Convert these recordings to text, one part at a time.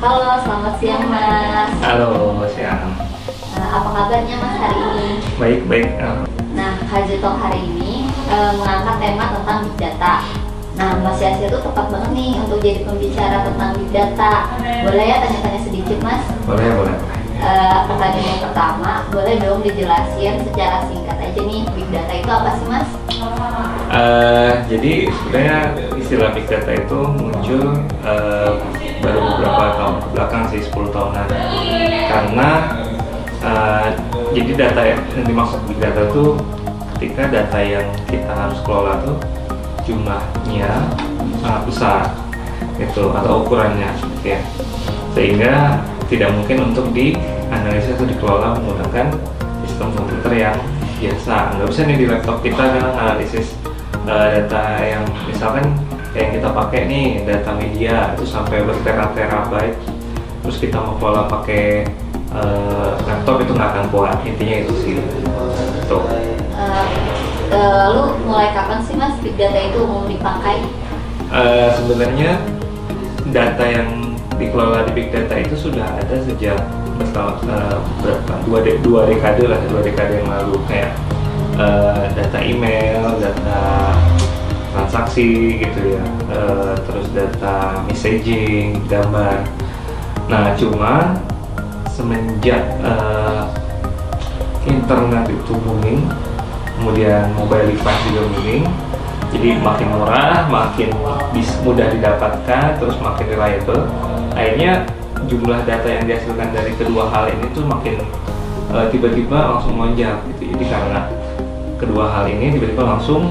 Halo, selamat siang Mas. Halo, siang. Nah, apa kabarnya Mas hari ini? Baik, baik. Uh, Nah, Haji Talk hari ini eh, mengangkat tema tentang Big Data. Nah, Mas Yasir itu tepat banget nih untuk jadi pembicara tentang Big Data. Boleh ya tanya-tanya sedikit Mas? boleh, boleh. Eh, pertanyaan yang pertama, boleh dong dijelasin secara singkat aja nih Big Data itu apa sih Mas? Uh, jadi sebenarnya istilah big data itu muncul uh, baru beberapa tahun belakang sih 10 tahunan. Karena uh, jadi data yang dimaksud big data itu ketika data yang kita harus kelola tuh jumlahnya sangat besar itu atau ukurannya ya. Sehingga tidak mungkin untuk dianalisa atau dikelola menggunakan sistem komputer yang biasa. Nggak bisa nih di laptop kita kan analisis uh, data yang misalkan yang kita pakai nih data media itu sampai bertera-terabyte terus kita mau kelola pakai uh, laptop itu nggak akan kuat intinya itu sih. Tuh. Eh, eh, lalu mulai kapan sih Mas Big Data itu umum dipakai? Uh, sebenarnya data yang dikelola di big data itu sudah ada sejak bertahun uh, berapa? Dua de dua dekade lah dua dekade yang lalu. Kayak uh, data email data transaksi gitu ya uh, terus data messaging gambar nah cuma semenjak uh, internet itu booming kemudian mobile device juga booming jadi makin murah, makin mudah didapatkan, terus makin reliable. Akhirnya jumlah data yang dihasilkan dari kedua hal ini tuh makin uh, tiba-tiba langsung melonjak gitu. Jadi karena kedua hal ini tiba-tiba langsung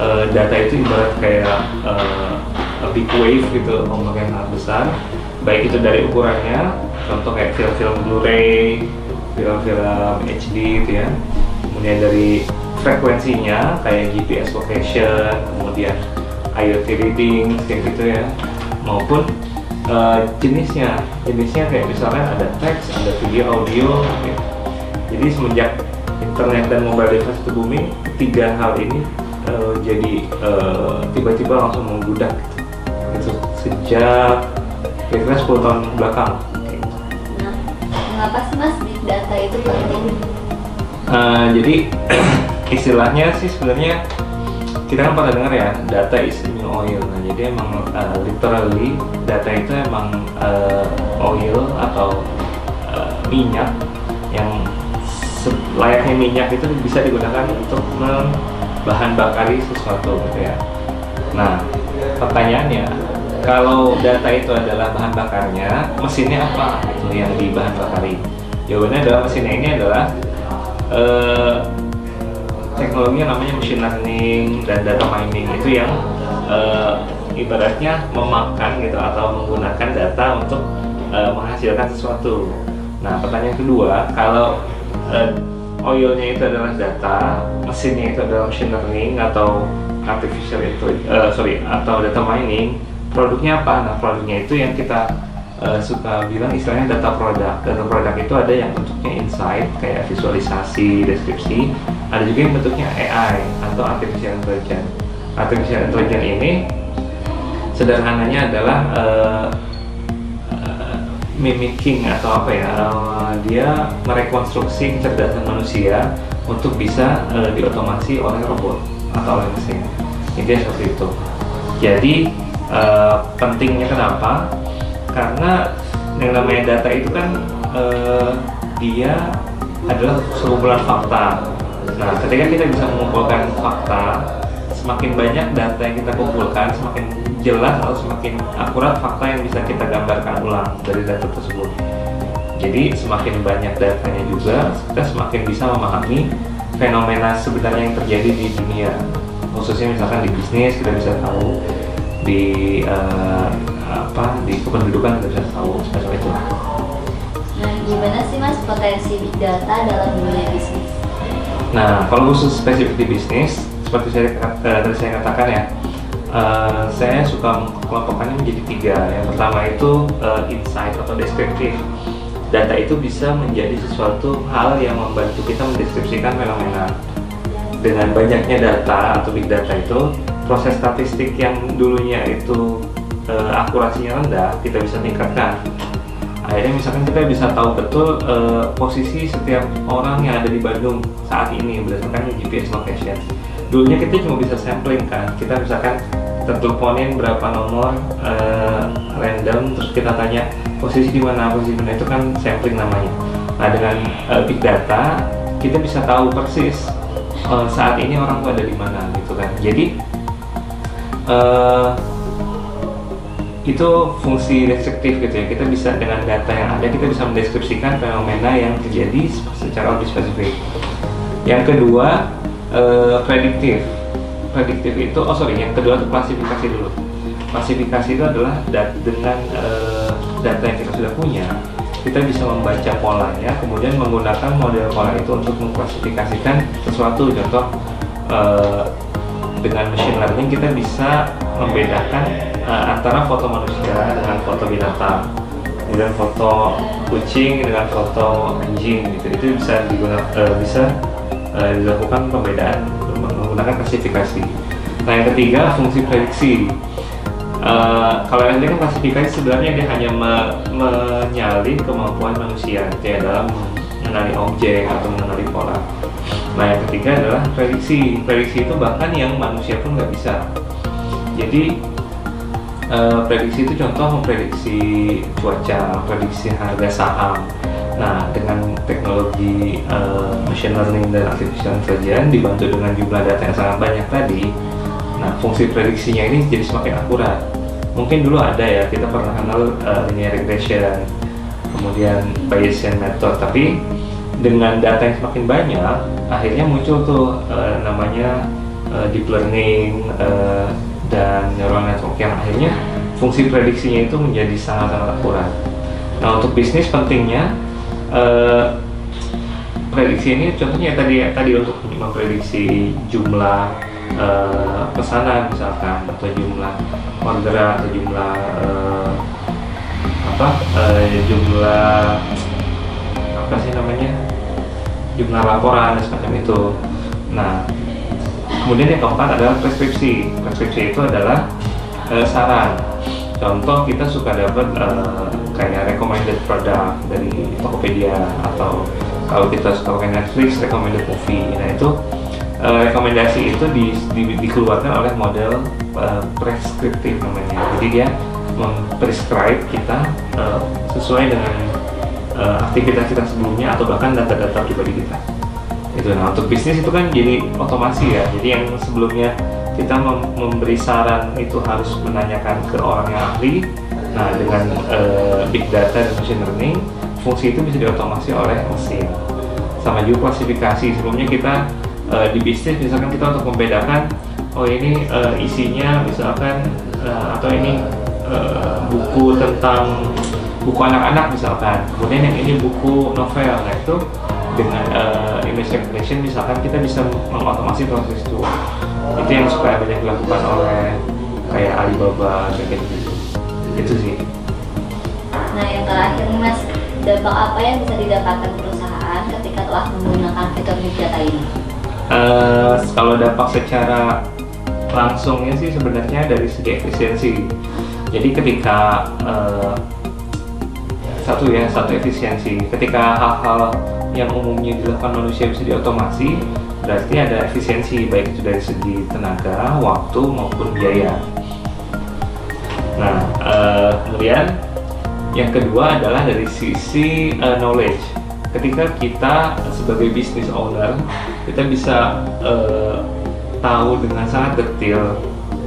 uh, data itu ibarat kayak uh, a big wave gitu, ombak yang sangat besar. Baik itu dari ukurannya, contoh kayak film-film Blu-ray, film-film HD gitu ya. Kemudian dari frekuensinya kayak GPS location, kemudian IoT reading kayak gitu ya, maupun uh, jenisnya, jenisnya kayak misalnya ada teks, ada video, audio. Gitu. Jadi semenjak internet dan mobile device itu booming, tiga hal ini uh, jadi uh, tiba-tiba langsung membludak gitu. Sejak kira-kira 10 tahun belakang. Nah, mengapa sih Mas Big Data itu penting? Uh, jadi istilahnya sih sebenarnya kita kan pernah dengar ya data is new oil nah jadi emang uh, literally data itu emang uh, oil atau uh, minyak yang layaknya minyak itu bisa digunakan untuk bahan bakari sesuatu gitu ya nah pertanyaannya kalau data itu adalah bahan bakarnya mesinnya apa gitu yang di bahan bakari jawabannya adalah mesinnya ini adalah uh, teknologi yang namanya machine learning dan data mining itu yang uh, ibaratnya memakan gitu atau menggunakan data untuk uh, menghasilkan sesuatu. Nah, pertanyaan kedua, kalau uh, oilnya itu adalah data, mesinnya itu adalah machine learning atau artificial itu, uh, sorry, atau data mining, produknya apa? Nah, produknya itu yang kita uh, suka bilang istilahnya data produk. Data produk itu ada yang bentuknya insight kayak visualisasi, deskripsi, ada juga yang bentuknya AI atau artificial intelligence. Artificial intelligence ini sederhananya adalah uh, mimicking atau apa ya? Uh, dia merekonstruksi kecerdasan manusia untuk bisa uh, diotomasi oleh robot atau oleh mesin. Intinya seperti itu. Jadi uh, pentingnya kenapa? karena yang namanya data itu kan uh, dia adalah sekumpulan fakta. Nah, ketika kita bisa mengumpulkan fakta, semakin banyak data yang kita kumpulkan, semakin jelas atau semakin akurat fakta yang bisa kita gambarkan ulang dari data tersebut. Jadi semakin banyak datanya juga, kita semakin bisa memahami fenomena sebenarnya yang terjadi di dunia. Khususnya misalkan di bisnis kita bisa tahu di uh, apa di kependudukan kita bisa tahu semacam itu. Nah, gimana sih mas potensi big data dalam dunia bisnis? Nah, kalau khusus spesifik di bisnis, seperti saya uh, tadi saya katakan ya, uh, saya suka mengkelompokkannya menjadi tiga. Yang pertama itu uh, insight atau deskriptif. Data itu bisa menjadi sesuatu hal yang membantu kita mendeskripsikan fenomena. Dengan banyaknya data atau big data itu, proses statistik yang dulunya itu uh, akurasinya rendah kita bisa tingkatkan akhirnya misalkan kita bisa tahu betul uh, posisi setiap orang yang ada di Bandung saat ini berdasarkan GPS location dulunya kita cuma bisa sampling kan. Kita misalkan terteleponin berapa nomor uh, random terus kita tanya posisi di mana posisi di mana itu kan sampling namanya. Nah dengan uh, big data kita bisa tahu persis uh, saat ini orang tuh ada di mana gitu kan. Jadi uh, itu fungsi deskriptif gitu ya. Kita bisa dengan data yang ada kita bisa mendeskripsikan fenomena yang terjadi secara lebih spesifik. Yang kedua uh, prediktif. Prediktif itu oh sorry yang kedua itu klasifikasi dulu. Klasifikasi itu adalah dat dengan uh, data yang kita sudah punya kita bisa membaca polanya kemudian menggunakan model pola itu untuk mengklasifikasikan sesuatu. Contoh uh, dengan machine learning kita bisa membedakan uh, antara foto manusia dengan foto binatang kemudian foto kucing dengan foto anjing gitu. Itu bisa digunakan uh, bisa uh, dilakukan pembedaan menggunakan klasifikasi nah yang ketiga fungsi prediksi Uh, kalau yang kan klasifikasi sebenarnya dia hanya me menyalin kemampuan manusia ya dalam mengenali objek atau mengenali pola. Nah yang ketiga adalah prediksi. Prediksi itu bahkan yang manusia pun nggak bisa. Jadi uh, prediksi itu contoh memprediksi cuaca, prediksi harga saham. Nah dengan teknologi uh, machine learning dan artificial intelligence dibantu dengan jumlah data yang sangat banyak tadi, Nah, fungsi prediksinya ini jadi semakin akurat. Mungkin dulu ada ya, kita pernah kenal uh, linear regression, kemudian Bayesian method, tapi dengan data yang semakin banyak, akhirnya muncul tuh uh, namanya uh, deep learning uh, dan neural network yang akhirnya fungsi prediksinya itu menjadi sangat-sangat akurat. Nah, untuk bisnis pentingnya uh, prediksi ini contohnya tadi tadi untuk memprediksi jumlah uh, pesanan misalkan atau jumlah orderan atau jumlah uh, apa uh, jumlah apa sih namanya jumlah laporan dan semacam itu. Nah kemudian yang keempat adalah preskripsi. Preskripsi itu adalah uh, saran contoh kita suka dapat uh, kayak recommended product dari Tokopedia atau kalau kita suka pakai Netflix recommended movie nah itu uh, rekomendasi itu di, di, dikeluarkan oleh model uh, preskriptif namanya. Jadi dia memprescribe kita uh, sesuai dengan uh, aktivitas kita sebelumnya atau bahkan data-data pribadi kita. Itu nah untuk bisnis itu kan jadi otomasi ya. Jadi yang sebelumnya kita mem memberi saran itu harus menanyakan ke orang yang ahli. Nah dengan uh, big data dan machine learning fungsi itu bisa diotomasi oleh mesin. Sama juga klasifikasi sebelumnya kita uh, di bisnis misalkan kita untuk membedakan oh ini uh, isinya misalkan uh, atau ini uh, buku tentang buku anak-anak misalkan kemudian yang ini buku novel nah itu dengan uh, image recognition misalkan kita bisa mengotomasi proses itu itu yang supaya banyak dilakukan oleh kayak Alibaba kayak gitu. Itu sih. Nah yang terakhir nih mas. Dampak apa yang bisa didapatkan perusahaan ketika telah menggunakan fitur big data ini Uh, kalau dampak secara langsungnya sih sebenarnya dari segi efisiensi. Jadi ketika uh, satu ya satu efisiensi, ketika hal-hal yang umumnya dilakukan manusia bisa diotomasi, berarti ada efisiensi baik itu dari segi tenaga, waktu maupun biaya. Nah, uh, kemudian yang kedua adalah dari sisi uh, knowledge ketika kita sebagai business owner kita bisa uh, tahu dengan sangat detail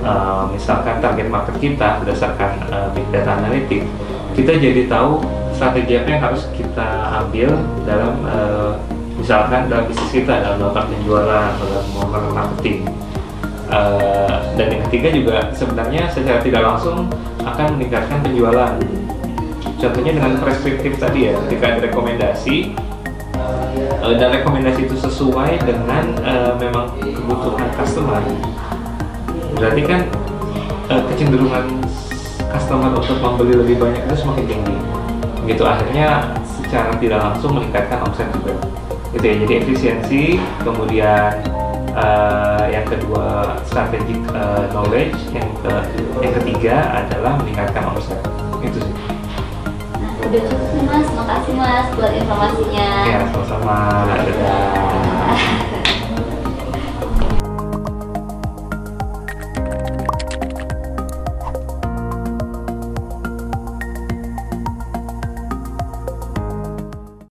uh, misalkan target market kita berdasarkan uh, big data analytics kita jadi tahu strategi apa yang harus kita ambil dalam uh, misalkan dalam bisnis kita dalam melakukan penjualan dalam melakukan marketing. Uh, dan yang ketiga juga sebenarnya secara tidak langsung akan meningkatkan penjualan. Contohnya dengan preskriptif tadi ya ketika ada rekomendasi uh, dan rekomendasi itu sesuai dengan uh, memang kebutuhan customer. Berarti kan uh, kecenderungan customer untuk membeli lebih banyak itu semakin tinggi. Gitu akhirnya secara tidak langsung meningkatkan omset juga itu ya jadi efisiensi kemudian uh, yang kedua strategic uh, knowledge yang ke yang ketiga adalah meningkatkan omset itu sih Wabil sukses nih mas, makasih mas buat informasinya. Ya, sama-sama. Dadah.